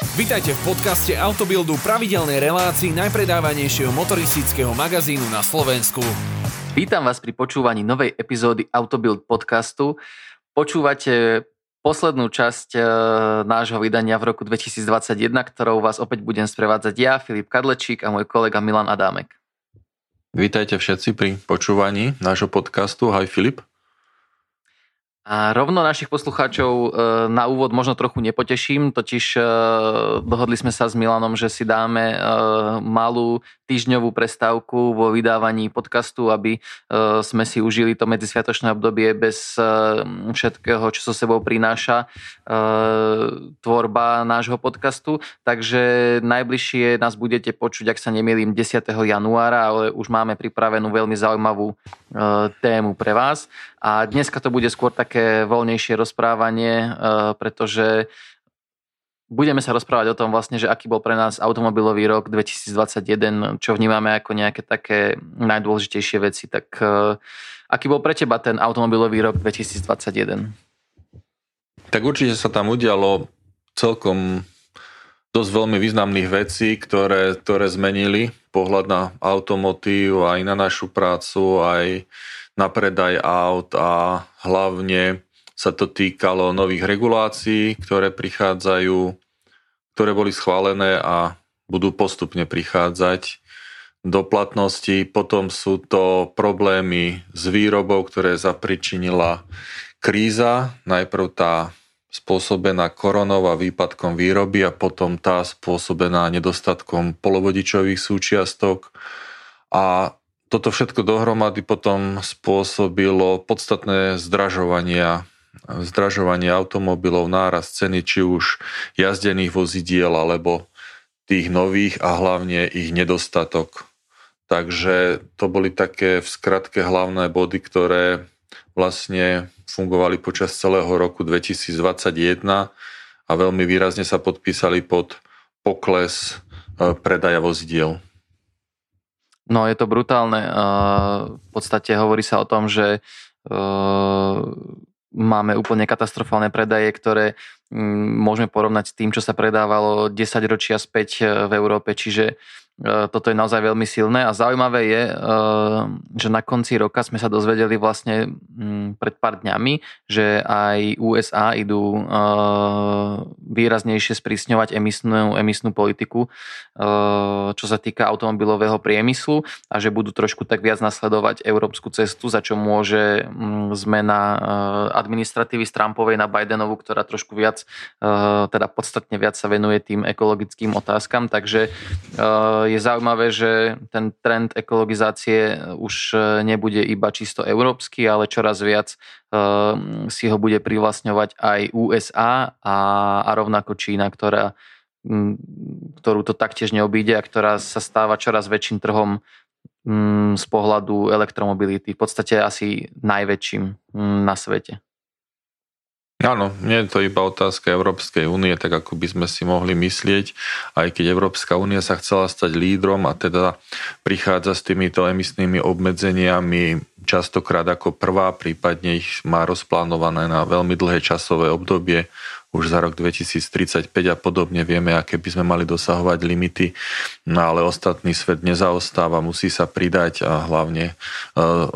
Vítajte v podcaste Autobildu pravidelnej relácii najpredávanejšieho motoristického magazínu na Slovensku. Vítam vás pri počúvaní novej epizódy Autobild podcastu. Počúvate poslednú časť e, nášho vydania v roku 2021, ktorou vás opäť budem sprevádzať ja, Filip Kadlečík a môj kolega Milan Adámek. Vítajte všetci pri počúvaní nášho podcastu. Hi Filip. A rovno našich poslucháčov e, na úvod možno trochu nepoteším, totiž e, dohodli sme sa s Milanom, že si dáme e, malú týždňovú prestávku vo vydávaní podcastu, aby sme si užili to medzisviatočné obdobie bez všetkého, čo so sebou prináša tvorba nášho podcastu. Takže najbližšie nás budete počuť, ak sa nemýlim, 10. januára, ale už máme pripravenú veľmi zaujímavú tému pre vás. A dneska to bude skôr také voľnejšie rozprávanie, pretože budeme sa rozprávať o tom vlastne, že aký bol pre nás automobilový rok 2021, čo vnímame ako nejaké také najdôležitejšie veci. Tak uh, aký bol pre teba ten automobilový rok 2021? Tak určite sa tam udialo celkom dosť veľmi významných vecí, ktoré, ktoré zmenili pohľad na automotív, aj na našu prácu, aj na predaj aut a hlavne sa to týkalo nových regulácií, ktoré prichádzajú, ktoré boli schválené a budú postupne prichádzať do platnosti. Potom sú to problémy s výrobou, ktoré zapričinila kríza. Najprv tá spôsobená koronou a výpadkom výroby a potom tá spôsobená nedostatkom polovodičových súčiastok. A toto všetko dohromady potom spôsobilo podstatné zdražovania zdražovanie automobilov, náraz ceny či už jazdených vozidiel alebo tých nových a hlavne ich nedostatok. Takže to boli také v skratke hlavné body, ktoré vlastne fungovali počas celého roku 2021 a veľmi výrazne sa podpísali pod pokles e, predaja vozidiel. No je to brutálne. V podstate hovorí sa o tom, že e, máme úplne katastrofálne predaje, ktoré môžeme porovnať s tým, čo sa predávalo 10 ročia späť e, v Európe, čiže E, toto je naozaj veľmi silné. A zaujímavé je, e, že na konci roka sme sa dozvedeli vlastne mm, pred pár dňami, že aj USA idú výraznejšie sprísňovať emisnú, emisnú politiku, čo sa týka automobilového priemyslu a že budú trošku tak viac nasledovať európsku cestu, za čo môže mm, zmena administratívy z Trumpovej na Bidenovú, ktorá trošku viac, teda podstatne viac sa venuje tým ekologickým otázkam, takže je zaujímavé, že ten trend ekologizácie už e, nebude iba čisto európsky, ale čoraz viac si ho bude privlastňovať aj USA a, a rovnako Čína, ktorá, ktorú to taktiež neobíde a ktorá sa stáva čoraz väčším trhom z pohľadu elektromobility, v podstate asi najväčším na svete. Áno, nie je to iba otázka Európskej únie, tak ako by sme si mohli myslieť, aj keď Európska únia sa chcela stať lídrom a teda prichádza s týmito emisnými obmedzeniami častokrát ako prvá, prípadne ich má rozplánované na veľmi dlhé časové obdobie, už za rok 2035 a podobne. Vieme, aké by sme mali dosahovať limity, no ale ostatný svet nezaostáva, musí sa pridať a hlavne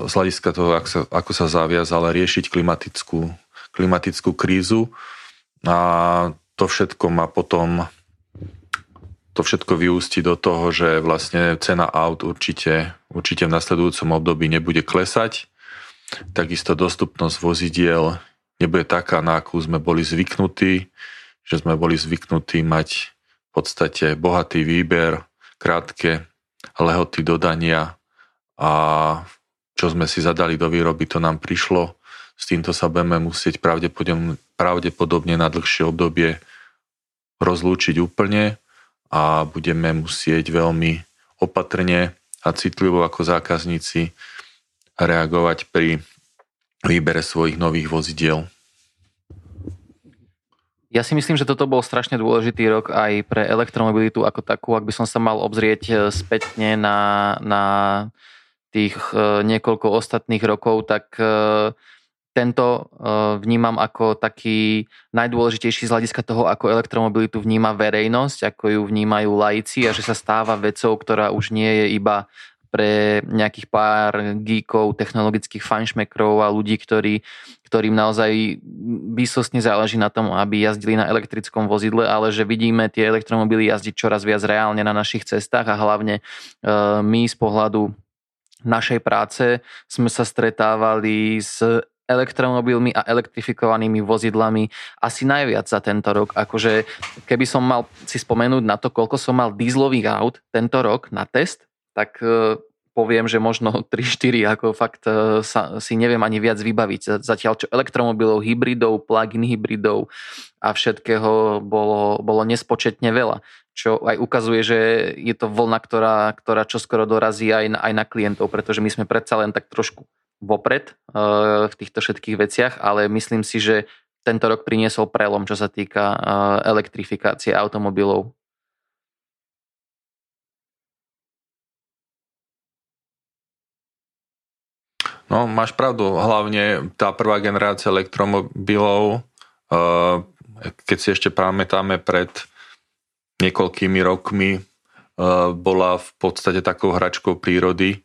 z hľadiska toho, ako sa zaviazala riešiť klimatickú klimatickú krízu a to všetko má potom to všetko vyústi do toho, že vlastne cena aut určite, určite v nasledujúcom období nebude klesať. Takisto dostupnosť vozidiel nebude taká, na akú sme boli zvyknutí, že sme boli zvyknutí mať v podstate bohatý výber, krátke lehoty dodania a čo sme si zadali do výroby, to nám prišlo s týmto sa budeme musieť pravdepodobne, pravdepodobne na dlhšie obdobie rozlúčiť úplne a budeme musieť veľmi opatrne a citlivo ako zákazníci reagovať pri výbere svojich nových vozidiel. Ja si myslím, že toto bol strašne dôležitý rok aj pre elektromobilitu ako takú. Ak by som sa mal obzrieť eh, spätne na, na tých eh, niekoľko ostatných rokov, tak uh, tento vnímam ako taký najdôležitejší z hľadiska toho, ako elektromobilitu vníma verejnosť, ako ju vnímajú laici a že sa stáva vecou, ktorá už nie je iba pre nejakých pár geekov, technologických fanšmekrov a ľudí, ktorí, ktorým naozaj výsostne záleží na tom, aby jazdili na elektrickom vozidle, ale že vidíme tie elektromobily jazdiť čoraz viac reálne na našich cestách a hlavne my z pohľadu našej práce sme sa stretávali s elektromobilmi a elektrifikovanými vozidlami asi najviac za tento rok. Akože keby som mal si spomenúť na to, koľko som mal dízlových aut tento rok na test, tak e, poviem, že možno 3-4, ako fakt e, sa, si neviem ani viac vybaviť. Zatiaľ čo elektromobilov, hybridov, plug-in hybridov a všetkého bolo, bolo nespočetne veľa. Čo aj ukazuje, že je to vlna, ktorá, ktorá čoskoro dorazí aj na, aj na klientov, pretože my sme predsa len tak trošku vopred e, v týchto všetkých veciach, ale myslím si, že tento rok priniesol prelom, čo sa týka elektrifikácie automobilov No, máš pravdu. Hlavne tá prvá generácia elektromobilov, eh, keď si ešte pamätáme pred niekoľkými rokmi, eh, bola v podstate takou hračkou prírody.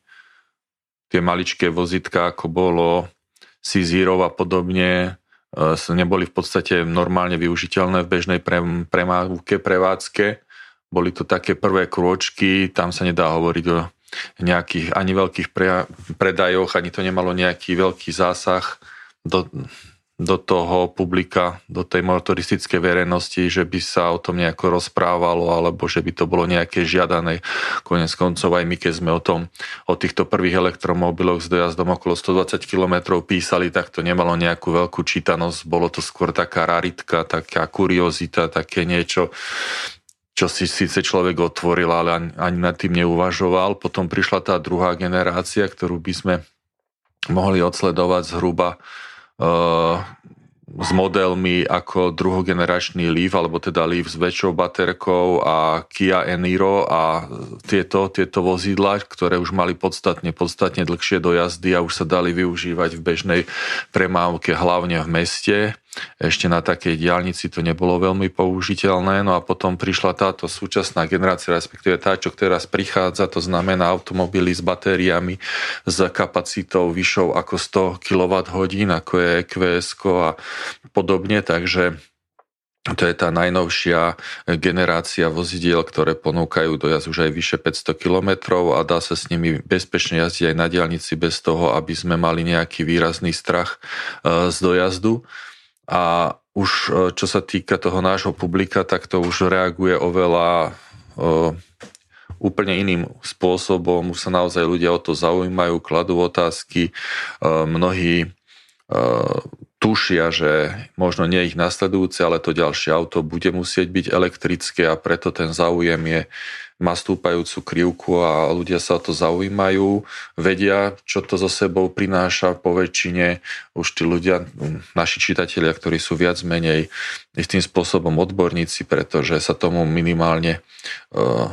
Tie maličké vozitka, ako bolo C-Zero a podobne, eh, neboli v podstate normálne využiteľné v bežnej premávke, prevádzke. Boli to také prvé krôčky, tam sa nedá hovoriť o nejakých ani veľkých pre, predajoch, ani to nemalo nejaký veľký zásah do, do toho publika, do tej motoristickej verejnosti, že by sa o tom nejako rozprávalo, alebo že by to bolo nejaké žiadané. Konec koncov aj my, keď sme o tom, o týchto prvých elektromobiloch s dojazdom okolo 120 km písali, tak to nemalo nejakú veľkú čítanosť, bolo to skôr taká raritka, taká kuriozita, také niečo, čo si síce človek otvoril, ale ani nad tým neuvažoval. Potom prišla tá druhá generácia, ktorú by sme mohli odsledovať zhruba s modelmi ako druhogeneračný Leaf, alebo teda Leaf s väčšou baterkou a Kia Eniro a tieto, tieto vozidla, ktoré už mali podstatne, podstatne dlhšie dojazdy a už sa dali využívať v bežnej premávke, hlavne v meste. Ešte na takej diálnici to nebolo veľmi použiteľné. No a potom prišla táto súčasná generácia, respektíve tá, čo teraz prichádza, to znamená automobily s batériami s kapacitou vyššou ako 100 kWh, ako je EQS a podobne. Takže to je tá najnovšia generácia vozidiel, ktoré ponúkajú dojazd už aj vyše 500 km a dá sa s nimi bezpečne jazdiť aj na diálnici bez toho, aby sme mali nejaký výrazný strach e, z dojazdu. A už e, čo sa týka toho nášho publika, tak to už reaguje oveľa e, úplne iným spôsobom. Už sa naozaj ľudia o to zaujímajú, kladú otázky. E, mnohí tušia, že možno nie ich nasledujúce, ale to ďalšie auto bude musieť byť elektrické a preto ten záujem je má stúpajúcu krivku a ľudia sa o to zaujímajú, vedia, čo to so sebou prináša po väčšine. Už tí ľudia, naši čitatelia, ktorí sú viac menej istým spôsobom odborníci, pretože sa tomu minimálne uh,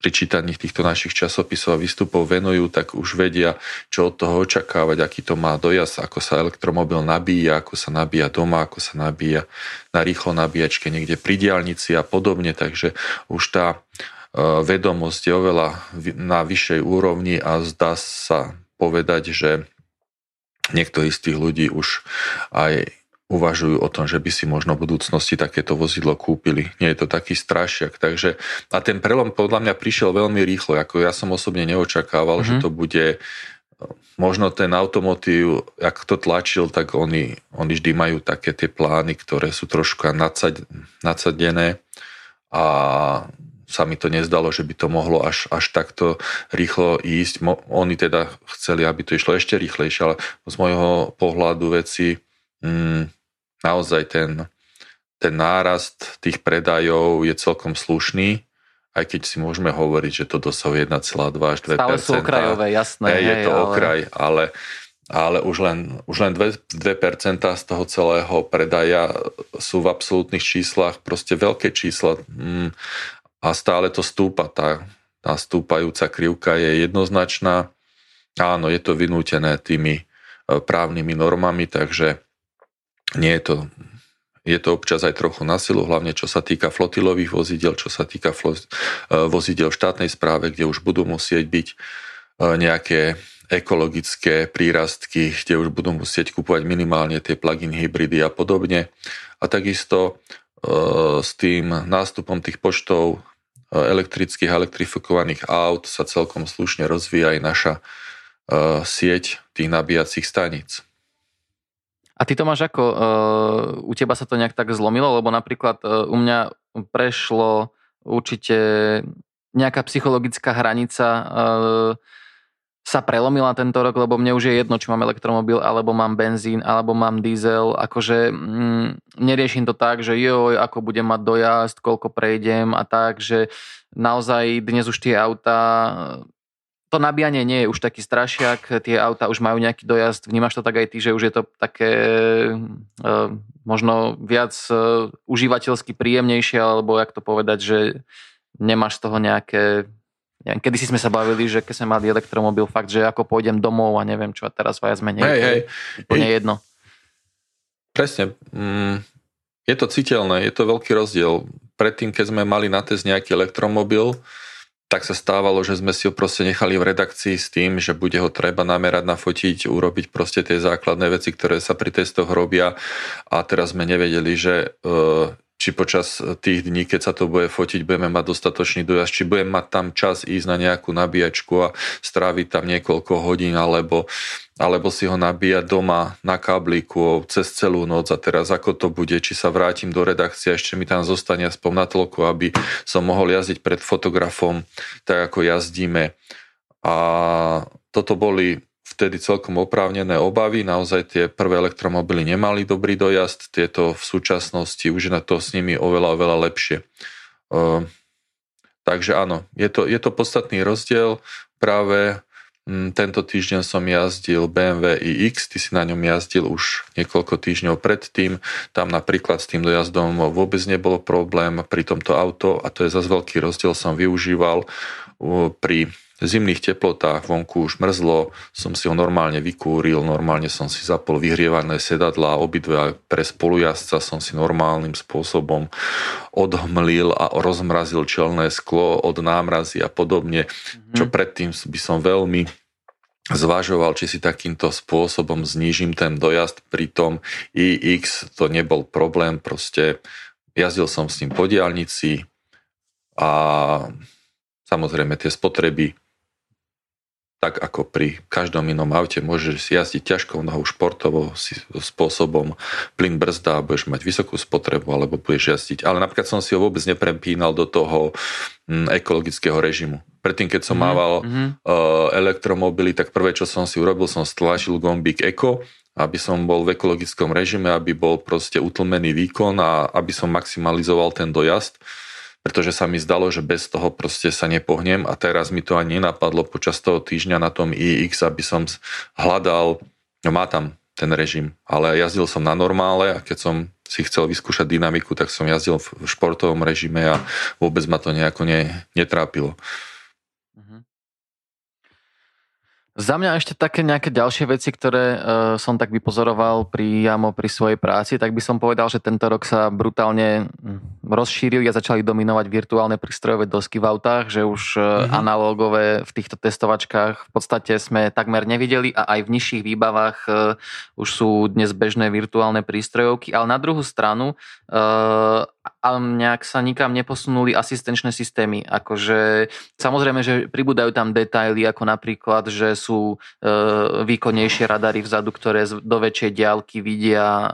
pri čítaní týchto našich časopisov a výstupov venujú, tak už vedia, čo od toho očakávať, aký to má dojazd, ako sa elektromobil nabíja, ako sa nabíja doma, ako sa nabíja na rýchlo nabíjačke niekde pri diálnici a podobne. Takže už tá e, vedomosť je oveľa na vyššej úrovni a zdá sa povedať, že niektorí z tých ľudí už aj uvažujú o tom, že by si možno v budúcnosti takéto vozidlo kúpili. Nie je to taký strašiak. Takže, a ten prelom podľa mňa prišiel veľmi rýchlo. Ako ja som osobne neočakával, mm-hmm. že mhm. to bude možno ten automotív, ak to tlačil, tak oni, oni vždy majú také tie plány, ktoré sú trošku nadsad, nadsadené a sa mi to nezdalo, že by to mohlo až, až takto rýchlo ísť. Mo, oni teda chceli, aby to išlo ešte rýchlejšie, ale z môjho pohľadu veci mm, naozaj ten, ten nárast tých predajov je celkom slušný, aj keď si môžeme hovoriť, že to dosahuje 1,2 až 2 Stále sú okrajové, jasné. Je, je to ale... okraj, ale, ale už len, už len 2, 2% z toho celého predaja sú v absolútnych číslach proste veľké čísla mm, a stále to stúpa. Tá, tá stúpajúca krivka je jednoznačná. Áno, je to vynútené tými právnymi normami, takže nie je to je to občas aj trochu na silu, hlavne čo sa týka flotilových vozidel, čo sa týka vozidel v štátnej správe, kde už budú musieť byť nejaké ekologické prírastky, kde už budú musieť kupovať minimálne tie plug-in hybridy a podobne. A takisto s tým nástupom tých počtov elektrických a elektrifikovaných aut sa celkom slušne rozvíja aj naša sieť tých nabíjacích staníc. A ty to máš ako? U teba sa to nejak tak zlomilo? Lebo napríklad u mňa prešlo určite nejaká psychologická hranica sa prelomila tento rok, lebo mne už je jedno, či mám elektromobil, alebo mám benzín, alebo mám diesel. Akože mm, neriešim to tak, že joj, ako budem mať dojazd, koľko prejdem a tak, že naozaj dnes už tie auta to nabíjanie nie je už taký strašiak, tie auta už majú nejaký dojazd, vnímaš to tak aj ty, že už je to také e, možno viac e, užívateľsky príjemnejšie, alebo jak to povedať, že nemáš z toho nejaké Kedy si sme sa bavili, že keď sme mali elektromobil, fakt, že ako pôjdem domov a neviem čo, a teraz viac menej. Hej, hej. Úplne hej. jedno. Presne. Mm, je to citeľné, je to veľký rozdiel. Predtým, keď sme mali na test nejaký elektromobil, tak sa stávalo, že sme si ho proste nechali v redakcii s tým, že bude ho treba namerať, nafotiť, urobiť proste tie základné veci, ktoré sa pri testoch robia a teraz sme nevedeli, že uh, či počas tých dní, keď sa to bude fotiť, budeme mať dostatočný dojazd, či budeme mať tam čas ísť na nejakú nabíjačku a stráviť tam niekoľko hodín, alebo, alebo si ho nabíjať doma na kábliku cez celú noc a teraz ako to bude, či sa vrátim do redakcie, ešte mi tam zostane aspoň na toľko, aby som mohol jazdiť pred fotografom, tak ako jazdíme. A toto boli vtedy celkom oprávnené obavy. Naozaj tie prvé elektromobily nemali dobrý dojazd, tieto v súčasnosti už na to s nimi oveľa, oveľa lepšie. Uh, takže áno, je to, je to podstatný rozdiel. Práve hm, tento týždeň som jazdil BMW iX, ty si na ňom jazdil už niekoľko týždňov predtým. Tam napríklad s tým dojazdom vôbec nebolo problém pri tomto auto a to je zase veľký rozdiel, som využíval pri zimných teplotách, vonku už mrzlo, som si ho normálne vykúril, normálne som si zapol vyhrievané sedadlá, obidve pre spolujazca som si normálnym spôsobom odhmlil a rozmrazil čelné sklo od námrazy a podobne, mm-hmm. čo predtým by som veľmi zvažoval, či si takýmto spôsobom znížim ten dojazd, pritom iX to nebol problém, proste jazdil som s ním po diálnici a samozrejme tie spotreby tak ako pri každom inom aute môžeš jazdiť ťažkou nohou športovo spôsobom, plyn brzda a budeš mať vysokú spotrebu alebo budeš jazdiť. Ale napríklad som si ho vôbec neprepínal do toho mm, ekologického režimu. Predtým, keď som mm, mával mm-hmm. uh, elektromobily, tak prvé, čo som si urobil, som stlačil gombík Eko, aby som bol v ekologickom režime, aby bol proste utlmený výkon a aby som maximalizoval ten dojazd pretože sa mi zdalo, že bez toho proste sa nepohnem a teraz mi to ani nenapadlo počas toho týždňa na tom iX, aby som hľadal, no má tam ten režim, ale jazdil som na normále a keď som si chcel vyskúšať dynamiku, tak som jazdil v športovom režime a vôbec ma to nejako ne, netrápilo. Za mňa ešte také nejaké ďalšie veci, ktoré uh, som tak vypozoroval priamo pri svojej práci, tak by som povedal, že tento rok sa brutálne hm, rozšírili a začali dominovať virtuálne prístrojové dosky v autách, že už uh, mm-hmm. analógové v týchto testovačkách v podstate sme takmer nevideli a aj v nižších výbavách uh, už sú dnes bežné virtuálne prístrojovky, ale na druhú stranu uh, ale nejak sa nikam neposunuli asistenčné systémy. Akože, samozrejme, že pribúdajú tam detaily, ako napríklad, že sú e, výkonnejšie radary vzadu, ktoré do väčšej diálky vidia e,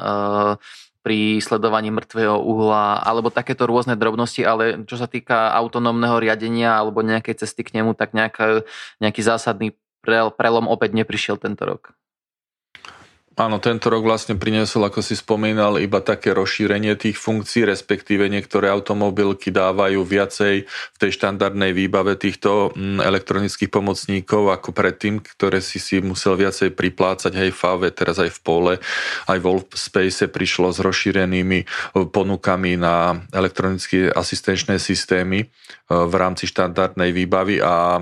pri sledovaní mŕtvého uhla, alebo takéto rôzne drobnosti, ale čo sa týka autonómneho riadenia alebo nejakej cesty k nemu, tak nejaká, nejaký zásadný prelom opäť neprišiel tento rok. Áno, tento rok vlastne priniesol, ako si spomínal, iba také rozšírenie tých funkcií, respektíve niektoré automobilky dávajú viacej v tej štandardnej výbave týchto mm, elektronických pomocníkov ako predtým, ktoré si si musel viacej priplácať aj FAVE, teraz aj v Pole, aj v Space prišlo s rozšírenými e, ponukami na elektronické asistenčné systémy e, v rámci štandardnej výbavy a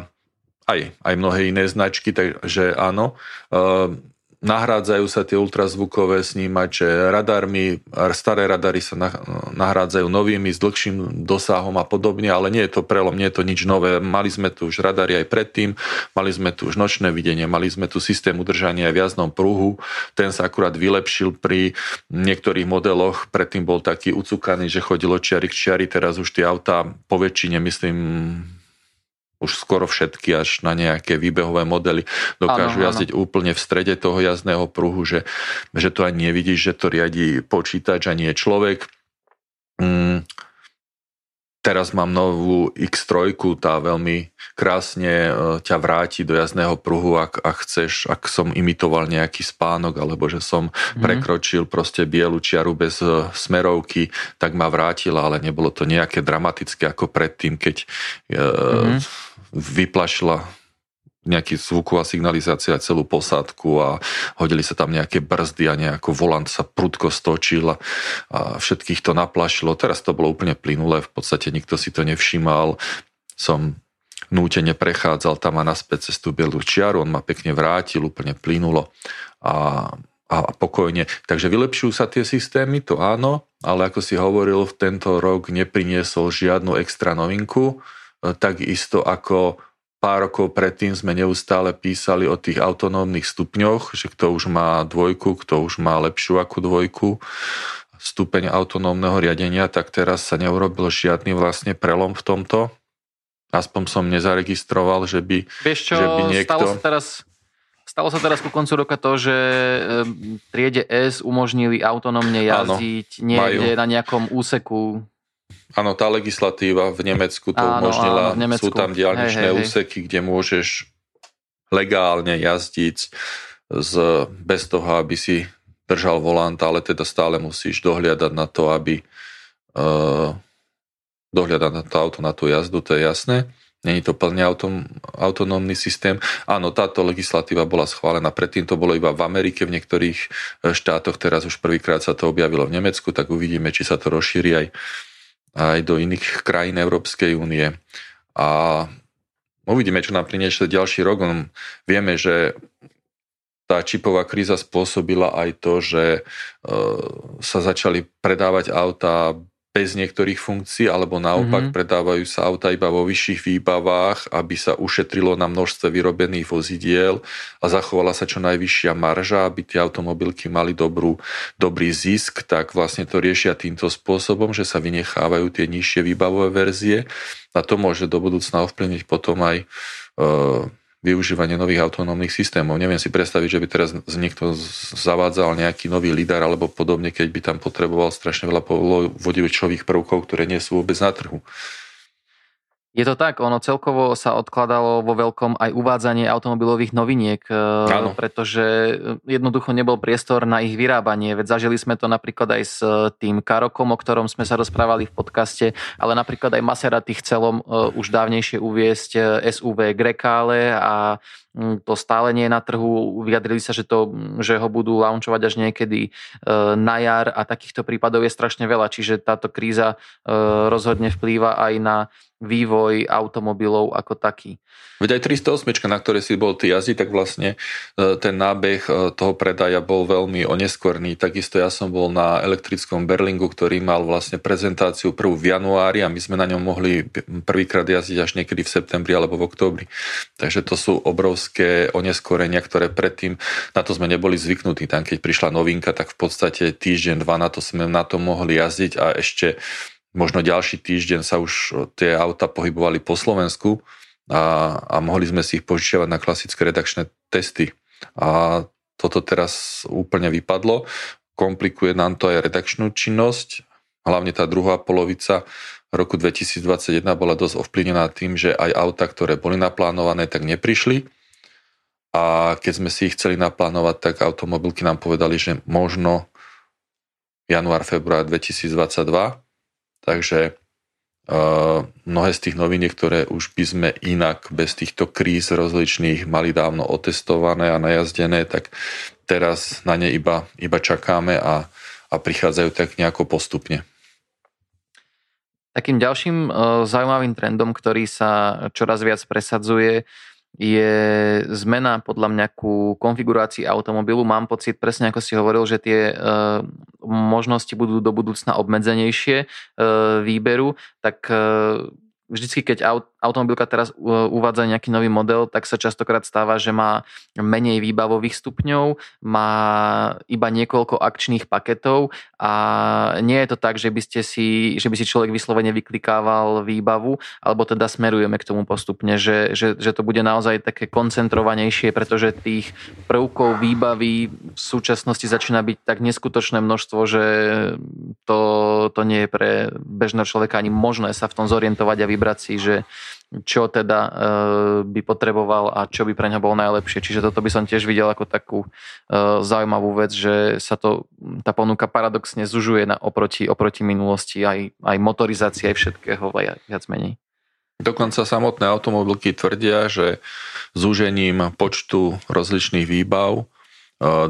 aj, aj mnohé iné značky, takže áno. Nahrádzajú sa tie ultrazvukové snímače radarmi, staré radary sa nahrádzajú novými s dlhším dosahom a podobne, ale nie je to prelom, nie je to nič nové. Mali sme tu už radary aj predtým, mali sme tu už nočné videnie, mali sme tu systém udržania v jazdnom pruhu, ten sa akurát vylepšil pri niektorých modeloch, predtým bol taký ucúkaný, že chodilo čiary k čiari, teraz už tie autá po väčšine, myslím, už skoro všetky až na nejaké výbehové modely dokážu ano, jazdiť ano. úplne v strede toho jazdného pruhu, že, že to ani nevidíš, že to riadi počítač a nie človek. Mm, Teraz mám novú X3, tá veľmi krásne e, ťa vráti do jazdného pruhu, ak, ak chceš, ak som imitoval nejaký spánok, alebo že som mm-hmm. prekročil proste bielu čiaru bez e, smerovky, tak ma vrátila, ale nebolo to nejaké dramatické ako predtým, keď mm-hmm. vyplašila nejaký zvuková signalizácia celú posádku a hodili sa tam nejaké brzdy a nejako volant sa prudko stočil a, všetkých to naplašilo. Teraz to bolo úplne plynulé, v podstate nikto si to nevšímal. Som nútene prechádzal tam a naspäť cez tú bielú čiaru, on ma pekne vrátil, úplne plynulo a, a pokojne. Takže vylepšujú sa tie systémy, to áno, ale ako si hovoril, v tento rok nepriniesol žiadnu extra novinku, e, takisto ako pár rokov predtým sme neustále písali o tých autonómnych stupňoch, že kto už má dvojku, kto už má lepšiu ako dvojku stupeň autonómneho riadenia, tak teraz sa neurobil žiadny vlastne prelom v tomto. Aspoň som nezaregistroval, že by, Vieš čo, že by niekto... Stalo sa teraz Stalo sa teraz ku koncu roka to, že triede S umožnili autonómne jazdiť Áno, niekde majú. na nejakom úseku Áno, tá legislatíva v Nemecku to áno, umožnila. Áno, Nemecku. Sú tam diálničné hej, hej, úseky, kde môžeš legálne jazdiť z, bez toho, aby si držal volant, ale teda stále musíš dohliadať na to, aby uh, dohliadať na to auto, na tú jazdu, to je jasné. Není to plne autom, autonómny systém. Áno, táto legislatíva bola schválená, predtým to bolo iba v Amerike, v niektorých e, štátoch, teraz už prvýkrát sa to objavilo v Nemecku, tak uvidíme, či sa to rozšíri aj aj do iných krajín Európskej únie. A uvidíme, čo nám priniesie ďalší rok. Vieme, že tá čipová kríza spôsobila aj to, že e, sa začali predávať autá bez niektorých funkcií, alebo naopak mm-hmm. predávajú sa auta iba vo vyšších výbavách, aby sa ušetrilo na množstve vyrobených vozidiel a zachovala sa čo najvyššia marža, aby tie automobilky mali dobrú, dobrý zisk, tak vlastne to riešia týmto spôsobom, že sa vynechávajú tie nižšie výbavové verzie a to môže do budúcna ovplyvniť potom aj uh, využívanie nových autonómnych systémov. Neviem si predstaviť, že by teraz niekto zavádzal nejaký nový lidar alebo podobne, keď by tam potreboval strašne veľa vodičových prvkov, ktoré nie sú vôbec na trhu. Je to tak, ono celkovo sa odkladalo vo veľkom aj uvádzanie automobilových noviniek, Áno. pretože jednoducho nebol priestor na ich vyrábanie. Veď zažili sme to napríklad aj s tým Karokom, o ktorom sme sa rozprávali v podcaste, ale napríklad aj Maserati chcelo už dávnejšie uviesť SUV Grecale a to stále nie je na trhu. Vyjadrili sa, že, to, že ho budú launchovať až niekedy na jar a takýchto prípadov je strašne veľa, čiže táto kríza rozhodne vplýva aj na vývoj automobilov ako taký. Veď aj 308, na ktorej si bol ty jazdi, tak vlastne e, ten nábeh e, toho predaja bol veľmi oneskorný. Takisto ja som bol na elektrickom Berlingu, ktorý mal vlastne prezentáciu prvú v januári a my sme na ňom mohli prvýkrát jazdiť až niekedy v septembri alebo v októbri. Takže to sú obrovské oneskorenia, ktoré predtým, na to sme neboli zvyknutí. Tam keď prišla novinka, tak v podstate týždeň, dva na to sme na to mohli jazdiť a ešte možno ďalší týždeň sa už tie auta pohybovali po Slovensku a, a mohli sme si ich požičiavať na klasické redakčné testy. A toto teraz úplne vypadlo. Komplikuje nám to aj redakčnú činnosť. Hlavne tá druhá polovica roku 2021 bola dosť ovplyvnená tým, že aj auta, ktoré boli naplánované, tak neprišli. A keď sme si ich chceli naplánovať, tak automobilky nám povedali, že možno január, február 2022 Takže uh, mnohé z tých noviniek, ktoré už by sme inak bez týchto kríz rozličných mali dávno otestované a najazdené, tak teraz na ne iba, iba čakáme a, a prichádzajú tak nejako postupne. Takým ďalším uh, zaujímavým trendom, ktorý sa čoraz viac presadzuje, je zmena podľa mňa ku konfigurácii automobilu. Mám pocit, presne ako si hovoril, že tie uh, možnosti budú do budúcna obmedzenejšie uh, výberu, tak uh, vždycky, keď aut, automobilka teraz uvádza nejaký nový model, tak sa častokrát stáva, že má menej výbavových stupňov, má iba niekoľko akčných paketov a nie je to tak, že by, ste si, že by si človek vyslovene vyklikával výbavu, alebo teda smerujeme k tomu postupne, že, že, že to bude naozaj také koncentrovanejšie, pretože tých prvkov výbavy v súčasnosti začína byť tak neskutočné množstvo, že to, to nie je pre bežného človeka ani možné sa v tom zorientovať a vybrať si, že čo teda e, by potreboval a čo by pre ňa bolo najlepšie. Čiže toto by som tiež videl ako takú e, zaujímavú vec, že sa to, tá ponuka paradoxne zužuje na, oproti, oproti minulosti, aj, aj motorizácia, aj všetkého viac menej. Dokonca samotné automobilky tvrdia, že zúžením počtu rozličných výbav e,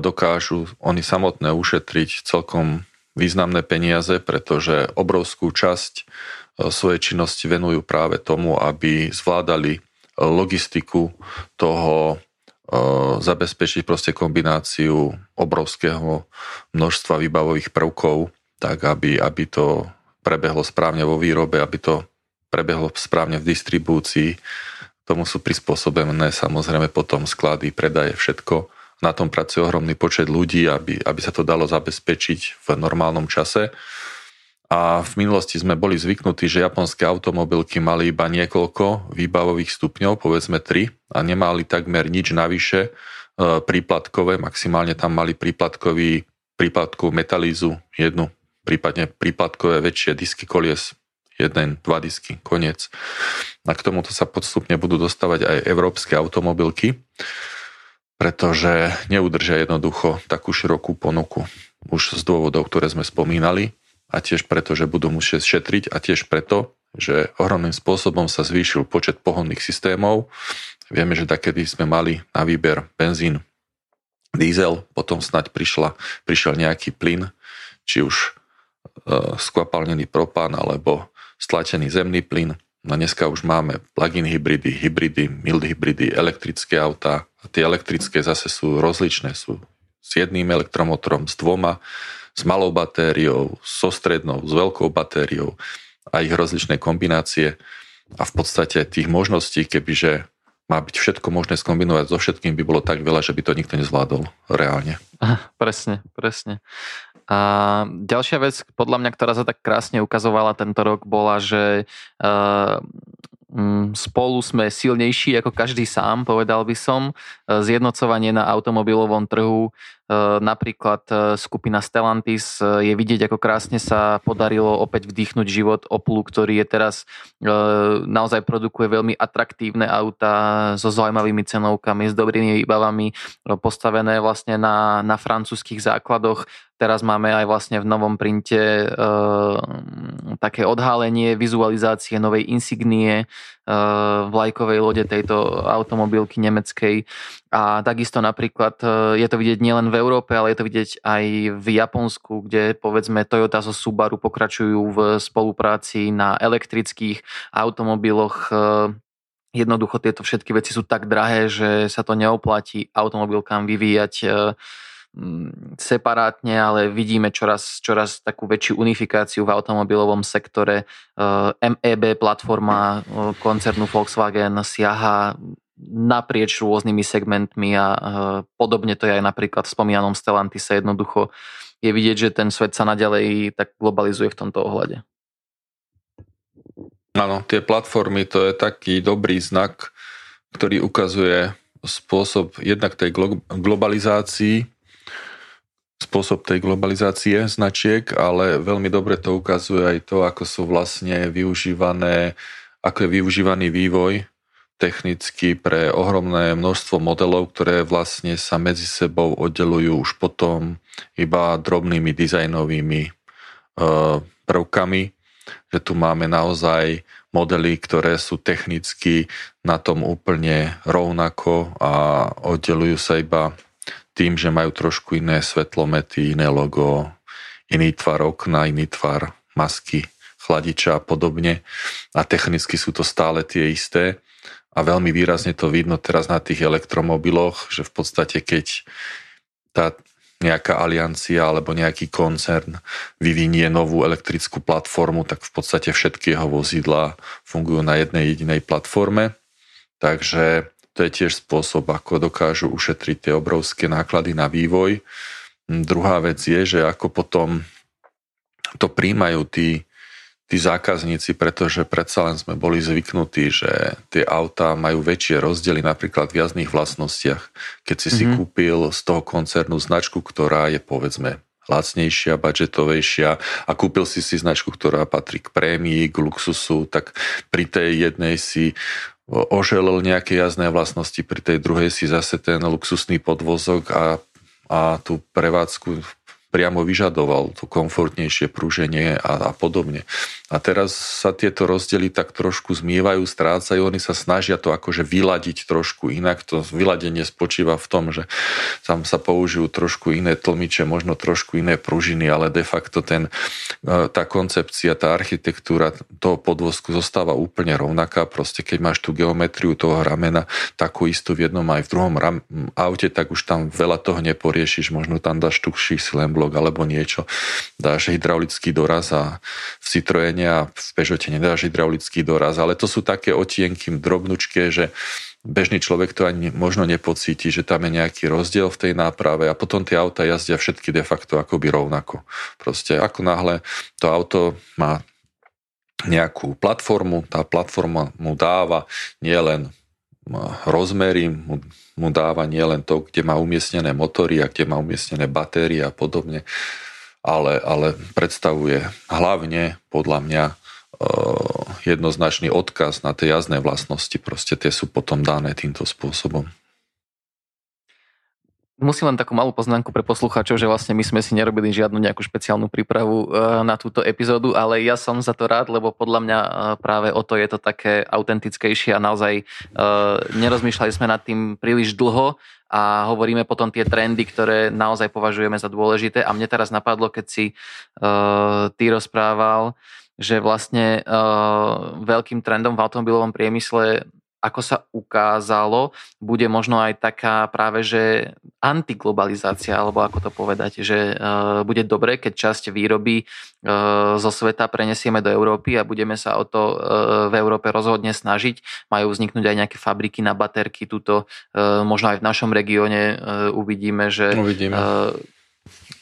dokážu oni samotné ušetriť celkom významné peniaze, pretože obrovskú časť svoje činnosti venujú práve tomu, aby zvládali e, logistiku toho, e, zabezpečiť proste kombináciu obrovského množstva výbavových prvkov, tak aby, aby to prebehlo správne vo výrobe, aby to prebehlo správne v distribúcii. Tomu sú prispôsobené samozrejme potom sklady, predaje, všetko. Na tom pracuje ohromný počet ľudí, aby, aby sa to dalo zabezpečiť v normálnom čase. A v minulosti sme boli zvyknutí, že japonské automobilky mali iba niekoľko výbavových stupňov, povedzme 3, a nemali takmer nič navyše e, príplatkové, maximálne tam mali príplatkový, príplatkovú metalízu jednu, prípadne príplatkové väčšie disky kolies, jeden, dva disky, koniec. A k tomuto sa podstupne budú dostávať aj európske automobilky, pretože neudržia jednoducho takú širokú ponuku už z dôvodov, ktoré sme spomínali a tiež preto, že budú musieť šetriť a tiež preto, že ohromným spôsobom sa zvýšil počet pohonných systémov. Vieme, že takedy sme mali na výber benzín, diesel, potom snať prišla, prišiel nejaký plyn, či už e, skvapalnený propán alebo stlačený zemný plyn. No dneska už máme plug-in hybridy, hybridy, mild hybridy, elektrické autá. A tie elektrické zase sú rozličné, sú s jedným elektromotorom, s dvoma, s malou batériou, so strednou, s veľkou batériou a ich rozličné kombinácie. A v podstate tých možností, kebyže má byť všetko možné skombinovať so všetkým, by bolo tak veľa, že by to nikto nezvládol reálne. Presne, presne. A ďalšia vec, podľa mňa, ktorá sa tak krásne ukazovala tento rok, bola, že uh, spolu sme silnejší ako každý sám, povedal by som. Zjednocovanie na automobilovom trhu E, napríklad e, skupina Stellantis e, je vidieť, ako krásne sa podarilo opäť vdýchnuť život Oplu, ktorý je teraz naozaj produkuje veľmi atraktívne auta so zaujímavými cenovkami, s dobrými výbavami, postavené vlastne na, na francúzských základoch. Teraz máme aj vlastne v novom printe e, také odhalenie vizualizácie novej insignie e, vlajkovej lode tejto automobilky nemeckej. A takisto napríklad e, je to vidieť nielen v Európe, ale je to vidieť aj v Japonsku, kde povedzme Toyota so Subaru pokračujú v spolupráci na elektrických automobiloch. E, jednoducho tieto všetky veci sú tak drahé, že sa to neoplatí automobilkám vyvíjať separátne, ale vidíme čoraz, čoraz takú väčšiu unifikáciu v automobilovom sektore. MEB platforma koncernu Volkswagen siaha naprieč rôznymi segmentmi a podobne to je aj napríklad v spomínanom Stellantise jednoducho je vidieť, že ten svet sa naďalej tak globalizuje v tomto ohľade. Áno, tie platformy to je taký dobrý znak, ktorý ukazuje spôsob jednak tej globalizácii, spôsob tej globalizácie značiek, ale veľmi dobre to ukazuje aj to, ako sú vlastne využívané, ako je využívaný vývoj technicky pre ohromné množstvo modelov, ktoré vlastne sa medzi sebou oddelujú už potom iba drobnými dizajnovými e, prvkami, že tu máme naozaj modely, ktoré sú technicky na tom úplne rovnako a oddelujú sa iba tým, že majú trošku iné svetlomety, iné logo, iný tvar okna, iný tvar masky, chladiča a podobne. A technicky sú to stále tie isté a veľmi výrazne to vidno teraz na tých elektromobiloch, že v podstate keď tá nejaká aliancia alebo nejaký koncern vyvinie novú elektrickú platformu, tak v podstate všetky jeho vozidlá fungujú na jednej jedinej platforme. Takže to je tiež spôsob, ako dokážu ušetriť tie obrovské náklady na vývoj. Druhá vec je, že ako potom to príjmajú tí tí zákazníci, pretože predsa len sme boli zvyknutí, že tie autá majú väčšie rozdiely napríklad v jazdných vlastnostiach. Keď si mm-hmm. si mhm. kúpil z toho koncernu značku, ktorá je povedzme lacnejšia, budžetovejšia a kúpil si si značku, ktorá patrí k prémii, k luxusu, tak pri tej jednej si oželel nejaké jazdné vlastnosti, pri tej druhej si zase ten luxusný podvozok a, a tú prevádzku priamo vyžadoval to komfortnejšie prúženie a, a podobne. A teraz sa tieto rozdiely tak trošku zmývajú, strácajú, oni sa snažia to akože vyladiť trošku inak. To vyladenie spočíva v tom, že tam sa použijú trošku iné tlmiče, možno trošku iné pružiny, ale de facto ten, e, tá koncepcia, tá architektúra toho podvozku zostáva úplne rovnaká. Proste keď máš tú geometriu toho ramena takú istú v jednom aj v druhom ram, aute, tak už tam veľa toho neporiešiš, možno tam dáš tuchší silenblok alebo niečo, dáš hydraulický doraz a v Citroene a v Peugeote nedáš hydraulický doraz, ale to sú také otienky drobnučké, že bežný človek to ani možno nepocíti, že tam je nejaký rozdiel v tej náprave a potom tie auta jazdia všetky de facto akoby rovnako. Proste ako náhle to auto má nejakú platformu, tá platforma mu dáva nielen rozmery, mu, mu dáva nielen to, kde má umiestnené motory a kde má umiestnené batérie a podobne, ale, ale predstavuje hlavne podľa mňa e, jednoznačný odkaz na tie jazdné vlastnosti. Proste tie sú potom dané týmto spôsobom. Musím len takú malú poznámku pre poslucháčov, že vlastne my sme si nerobili žiadnu nejakú špeciálnu prípravu e, na túto epizódu, ale ja som za to rád, lebo podľa mňa e, práve o to je to také autentickejšie a naozaj nerozmýšľali sme nad tým príliš dlho a hovoríme potom tie trendy, ktoré naozaj považujeme za dôležité. A mne teraz napadlo, keď si ty rozprával, že vlastne veľkým trendom v automobilovom priemysle ako sa ukázalo, bude možno aj taká práve, že antiglobalizácia, alebo ako to povedať, že uh, bude dobre, keď časť výroby uh, zo sveta prenesieme do Európy a budeme sa o to uh, v Európe rozhodne snažiť. Majú vzniknúť aj nejaké fabriky na baterky, tuto možno aj v našom regióne uvidíme, že uvidíme.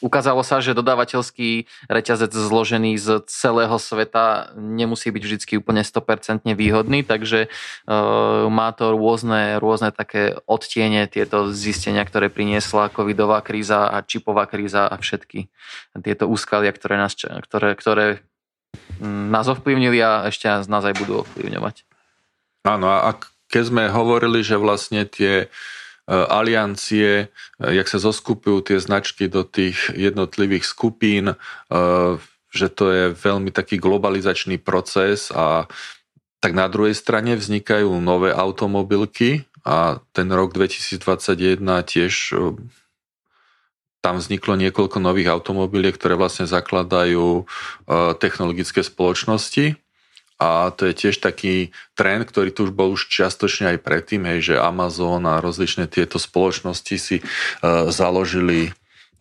Ukázalo sa, že dodávateľský reťazec zložený z celého sveta nemusí byť vždy úplne 100% výhodný, takže uh, má to rôzne, rôzne také odtiene, tieto zistenia, ktoré priniesla covidová kríza a čipová kríza a všetky tieto úskalia, ktoré nás, ktoré, ktoré mm, nás ovplyvnili a ešte nás, nás aj budú ovplyvňovať. Áno, a keď sme hovorili, že vlastne tie aliancie, e, jak sa zoskupujú tie značky do tých jednotlivých skupín, e, že to je veľmi taký globalizačný proces a tak na druhej strane vznikajú nové automobilky a ten rok 2021 tiež tam vzniklo niekoľko nových automobiliek, ktoré vlastne zakladajú technologické spoločnosti a to je tiež taký trend, ktorý tu už bol už čiastočne aj predtým, hej, že Amazon a rozličné tieto spoločnosti si uh, založili,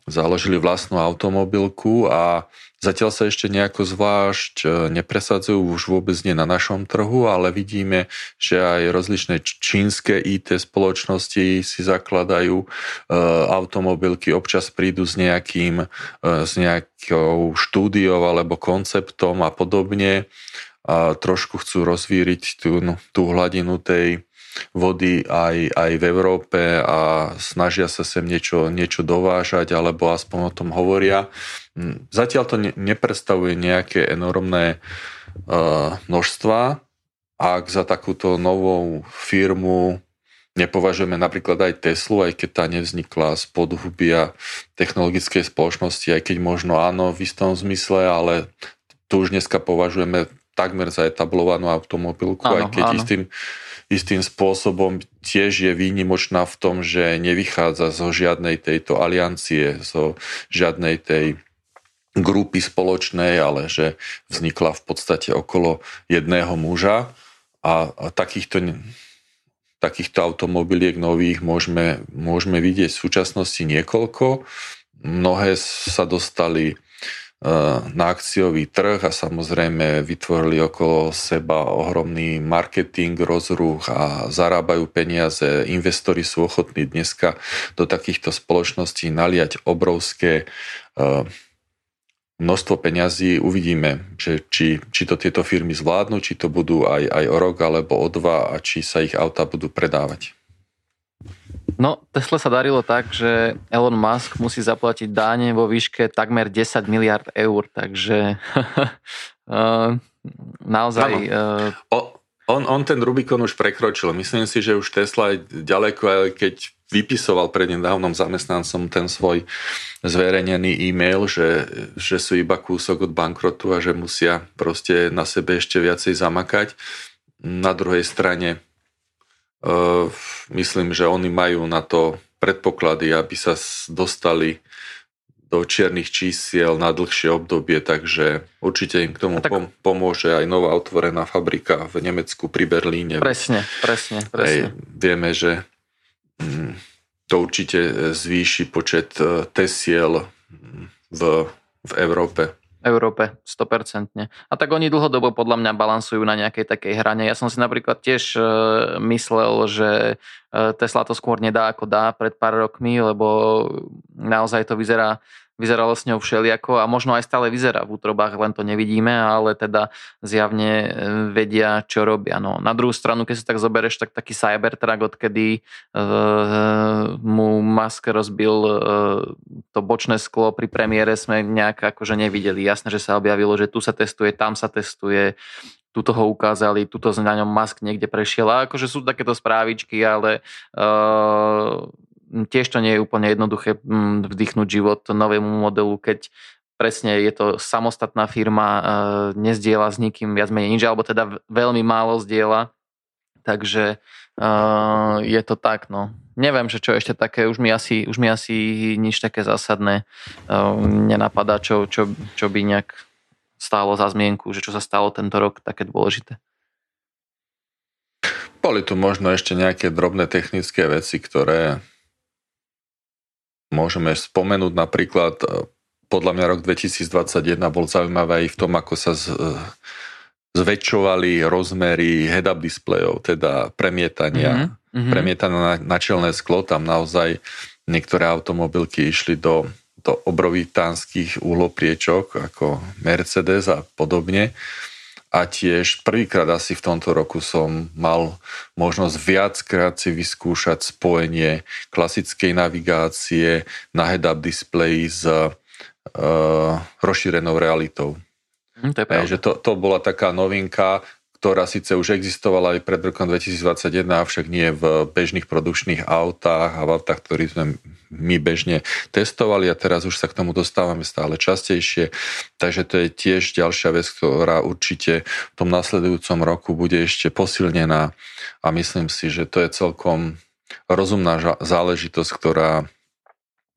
založili vlastnú automobilku a zatiaľ sa ešte nejako zvlášť uh, nepresadzujú už vôbec nie na našom trhu, ale vidíme, že aj rozličné čínske IT spoločnosti si zakladajú uh, automobilky, občas prídu s nejakým, s nejakou štúdiou alebo konceptom a podobne a trošku chcú rozvíriť tú, no, tú hladinu tej vody aj, aj v Európe a snažia sa sem niečo, niečo dovážať alebo aspoň o tom hovoria. Mm, zatiaľ to ne, nepredstavuje nejaké enormné uh, množstva. Ak za takúto novou firmu nepovažujeme napríklad aj Teslu, aj keď tá nevznikla z podhubia technologickej spoločnosti, aj keď možno áno v istom zmysle, ale tu už dneska považujeme takmer za etablovanú automobilku, áno, aj keď áno. istým, istým spôsobom tiež je výnimočná v tom, že nevychádza zo žiadnej tejto aliancie, zo žiadnej tej grupy spoločnej, ale že vznikla v podstate okolo jedného muža a, a takýchto takýchto automobiliek nových môžeme, môžeme vidieť v súčasnosti niekoľko. Mnohé sa dostali na akciový trh a samozrejme vytvorili okolo seba ohromný marketing, rozruch a zarábajú peniaze. Investori sú ochotní dneska do takýchto spoločností naliať obrovské množstvo peňazí. Uvidíme, že či, či to tieto firmy zvládnu, či to budú aj, aj o rok alebo o dva a či sa ich auta budú predávať. No, Tesla sa darilo tak, že Elon Musk musí zaplatiť dáne vo výške takmer 10 miliard eur, takže uh, naozaj... Uh... O, on, on ten Rubikon už prekročil. Myslím si, že už Tesla je ďaleko, aj keď vypisoval pred nedávnom zamestnancom ten svoj zverejnený e-mail, že, že sú iba kúsok od bankrotu a že musia proste na sebe ešte viacej zamakať. Na druhej strane myslím, že oni majú na to predpoklady, aby sa dostali do čiernych čísiel na dlhšie obdobie, takže určite im k tomu tak... pomôže aj nová otvorená fabrika v Nemecku pri Berlíne. Presne, presne, presne. Hej, vieme, že mm, to určite zvýši počet e, tesiel mm, v, v Európe. Európe, 100%. A tak oni dlhodobo podľa mňa balansujú na nejakej takej hrane. Ja som si napríklad tiež e, myslel, že e, Tesla to skôr nedá ako dá pred pár rokmi, lebo naozaj to vyzerá vyzeralo s ňou všeliako a možno aj stále vyzerá v útrobách, len to nevidíme, ale teda zjavne e, vedia, čo robia. No, na druhú stranu, keď si tak zobereš, tak taký Cybertruck, odkedy uh, mu Musk rozbil uh, to bočné sklo pri premiére, sme nejak akože nevideli. Jasné, že sa objavilo, že tu sa testuje, tam sa testuje, tuto ho ukázali, tuto na ňom Musk niekde prešiel. A akože sú takéto správičky, ale uh, tiež to nie je úplne jednoduché vdychnúť život novému modelu, keď presne je to samostatná firma, e, nezdiela s nikým viac menej nič, alebo teda veľmi málo zdieľa. Takže e, je to tak, no. Neviem, že čo ešte také, už mi asi, už mi asi nič také zásadné e, nenapadá, čo, čo, čo by nejak stálo za zmienku, že čo sa stalo tento rok také dôležité. Boli tu možno ešte nejaké drobné technické veci, ktoré Môžeme spomenúť napríklad, e, podľa mňa rok 2021 bol zaujímavý aj v tom, ako sa z, e, zväčšovali rozmery head-up displejov, teda premietania, mm-hmm. premietania na, na čelné sklo. Tam naozaj niektoré automobilky išli do, do obrovitánskych uhlopriečok, ako Mercedes a podobne a tiež prvýkrát asi v tomto roku som mal možnosť viackrát si vyskúšať spojenie klasickej navigácie na head-up display s uh, rozšírenou realitou. Hm, to, je že to, to bola taká novinka, ktorá síce už existovala aj pred rokom 2021, avšak nie v bežných produkčných autách a v autách, ktorých sme my bežne testovali a teraz už sa k tomu dostávame stále častejšie. Takže to je tiež ďalšia vec, ktorá určite v tom nasledujúcom roku bude ešte posilnená a myslím si, že to je celkom rozumná záležitosť, ktorá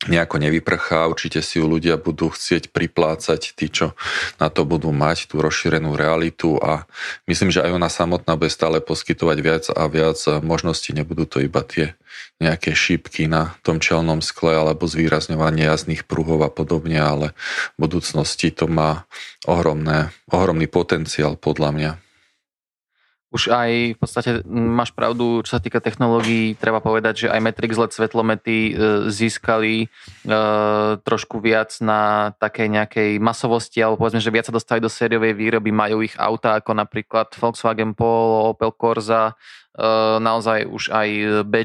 nejako nevyprchá, určite si ju ľudia budú chcieť priplácať, tí, čo na to budú mať tú rozšírenú realitu. A myslím, že aj ona samotná bude stále poskytovať viac a viac možností, nebudú to iba tie nejaké šípky na tom čelnom skle alebo zvýrazňovanie jazdných pruhov a podobne, ale v budúcnosti to má ohromné, ohromný potenciál podľa mňa už aj v podstate máš pravdu, čo sa týka technológií, treba povedať, že aj Matrix LED svetlomety e, získali e, trošku viac na takej nejakej masovosti, alebo povedzme, že viac sa dostali do sériovej výroby, majú ich auta ako napríklad Volkswagen Polo, Opel Corsa, Eh, naozaj už aj b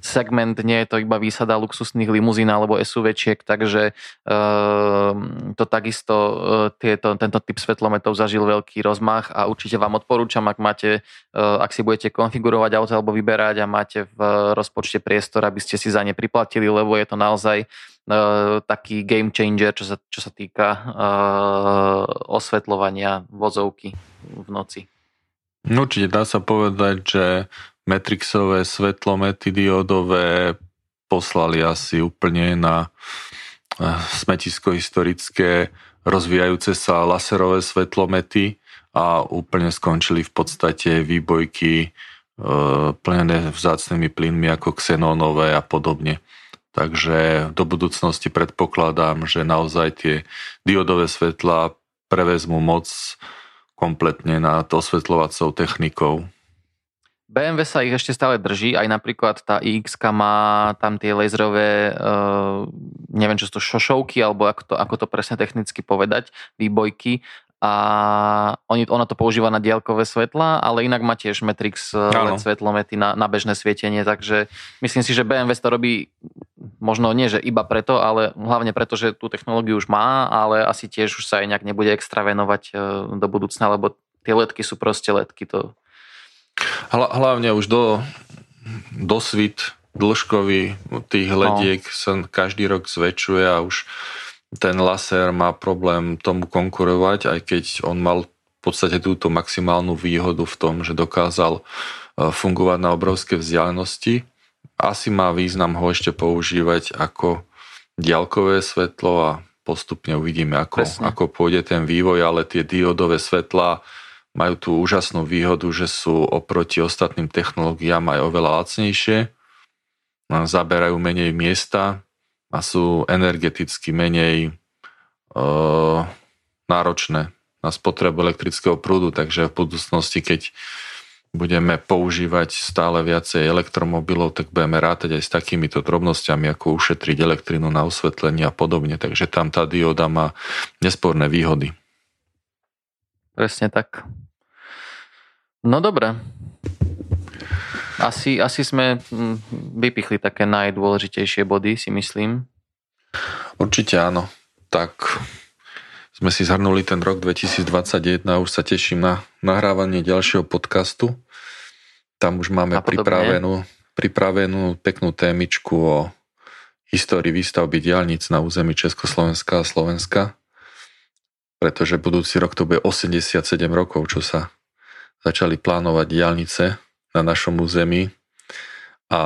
segment, nie je to iba výsada luxusných limuzín alebo SUVčiek, takže eh, to takisto eh, tieto, tento typ svetlometov zažil veľký rozmach a určite vám odporúčam, ak máte, ak si budete konfigurovať auto alebo vyberať a máte v rozpočte priestor, aby ste si za ne priplatili, lebo je to naozaj taký game changer, čo sa, čo sa týka osvetľovania vozovky v noci. No, určite dá sa povedať, že Matrixové svetlomety diodové poslali asi úplne na eh, smetisko historické rozvíjajúce sa laserové svetlomety a úplne skončili v podstate výbojky plnené vzácnými plynmi ako xenónové a podobne. Takže do budúcnosti predpokladám, že naozaj tie diodové svetla prevezmú moc kompletne nad osvetľovacou technikou. BMW sa ich ešte stále drží, aj napríklad tá iX má tam tie laserové, uh, neviem čo sú to, šošovky, alebo ako to, ako to presne technicky povedať, výbojky a oni, ona to používa na diaľkové svetla, ale inak má tiež Matrix eh, LED svetlomety na, na bežné svietenie, takže myslím si, že BMW to robí možno nie, že iba preto, ale hlavne preto, že tú technológiu už má, ale asi tiež už sa aj nejak nebude extra venovať eh, do budúcna, lebo tie ledky sú proste ledky. To... Hlavne už do, do svit dĺžkový tých no. lediek no. sa každý rok zväčšuje a už ten laser má problém tomu konkurovať, aj keď on mal v podstate túto maximálnu výhodu v tom, že dokázal e, fungovať na obrovské vzdialenosti. Asi má význam ho ešte používať ako diaľkové svetlo a postupne uvidíme, ako, ako pôjde ten vývoj, ale tie diodové svetlá majú tú úžasnú výhodu, že sú oproti ostatným technológiám aj oveľa lacnejšie, zaberajú menej miesta, a sú energeticky menej uh, náročné na spotrebu elektrického prúdu, takže v budúcnosti, keď budeme používať stále viacej elektromobilov, tak budeme rátať aj s takýmito drobnosťami, ako ušetriť elektrinu na osvetlenie a podobne. Takže tam tá dioda má nesporné výhody. Presne tak. No dobre, asi, asi sme hm, vypichli také najdôležitejšie body, si myslím. Určite áno. Tak sme si zhrnuli ten rok 2021 a už sa teším na nahrávanie ďalšieho podcastu. Tam už máme pripravenú, pripravenú peknú témičku o histórii výstavby diálnic na území Československa a Slovenska, pretože budúci rok to bude 87 rokov, čo sa začali plánovať diálnice na našom území a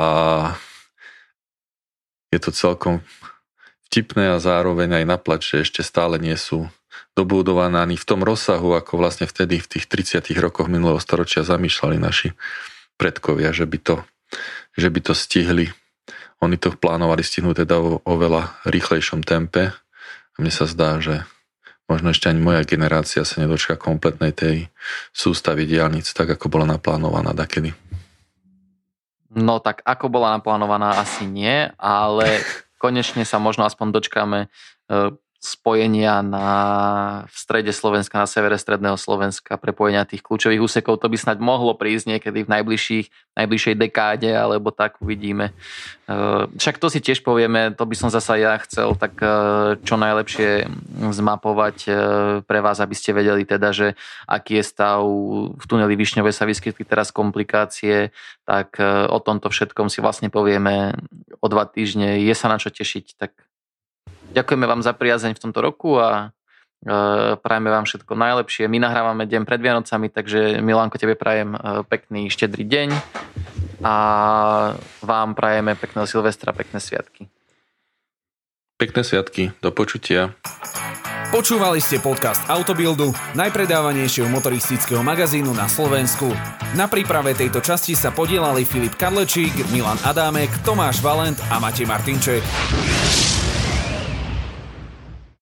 je to celkom vtipné a zároveň aj naplač, že ešte stále nie sú dobudované ani v tom rozsahu, ako vlastne vtedy v tých 30 rokoch minulého storočia zamýšľali naši predkovia, že by to, že by to stihli. Oni to plánovali stihnúť teda o oveľa rýchlejšom tempe a mne sa zdá, že možno ešte ani moja generácia sa nedočka kompletnej tej sústavy diálnic, tak ako bola naplánovaná dakedy. No tak ako bola naplánovaná, asi nie, ale konečne sa možno aspoň dočkáme e, spojenia na, v strede Slovenska, na severe stredného Slovenska, prepojenia tých kľúčových úsekov. To by snať mohlo prísť niekedy v najbližších, najbližšej dekáde, alebo tak uvidíme. E, však to si tiež povieme, to by som zasa ja chcel tak e, čo najlepšie zmapovať e, pre vás, aby ste vedeli teda, že aký je stav v tuneli Višňové sa vyskytli teraz komplikácie, tak o tomto všetkom si vlastne povieme o dva týždne. Je sa na čo tešiť, tak Ďakujeme vám za priazeň v tomto roku a e, prajeme vám všetko najlepšie. My nahrávame deň pred Vianocami, takže Milánko, tebe prajem e, pekný štedrý deň a vám prajeme pekného Silvestra, pekné sviatky. Pekné sviatky, do počutia. Počúvali ste podcast Autobildu, najpredávanejšieho motoristického magazínu na Slovensku. Na príprave tejto časti sa podielali Filip Kadlečík, Milan Adámek, Tomáš Valent a Matej Martinček.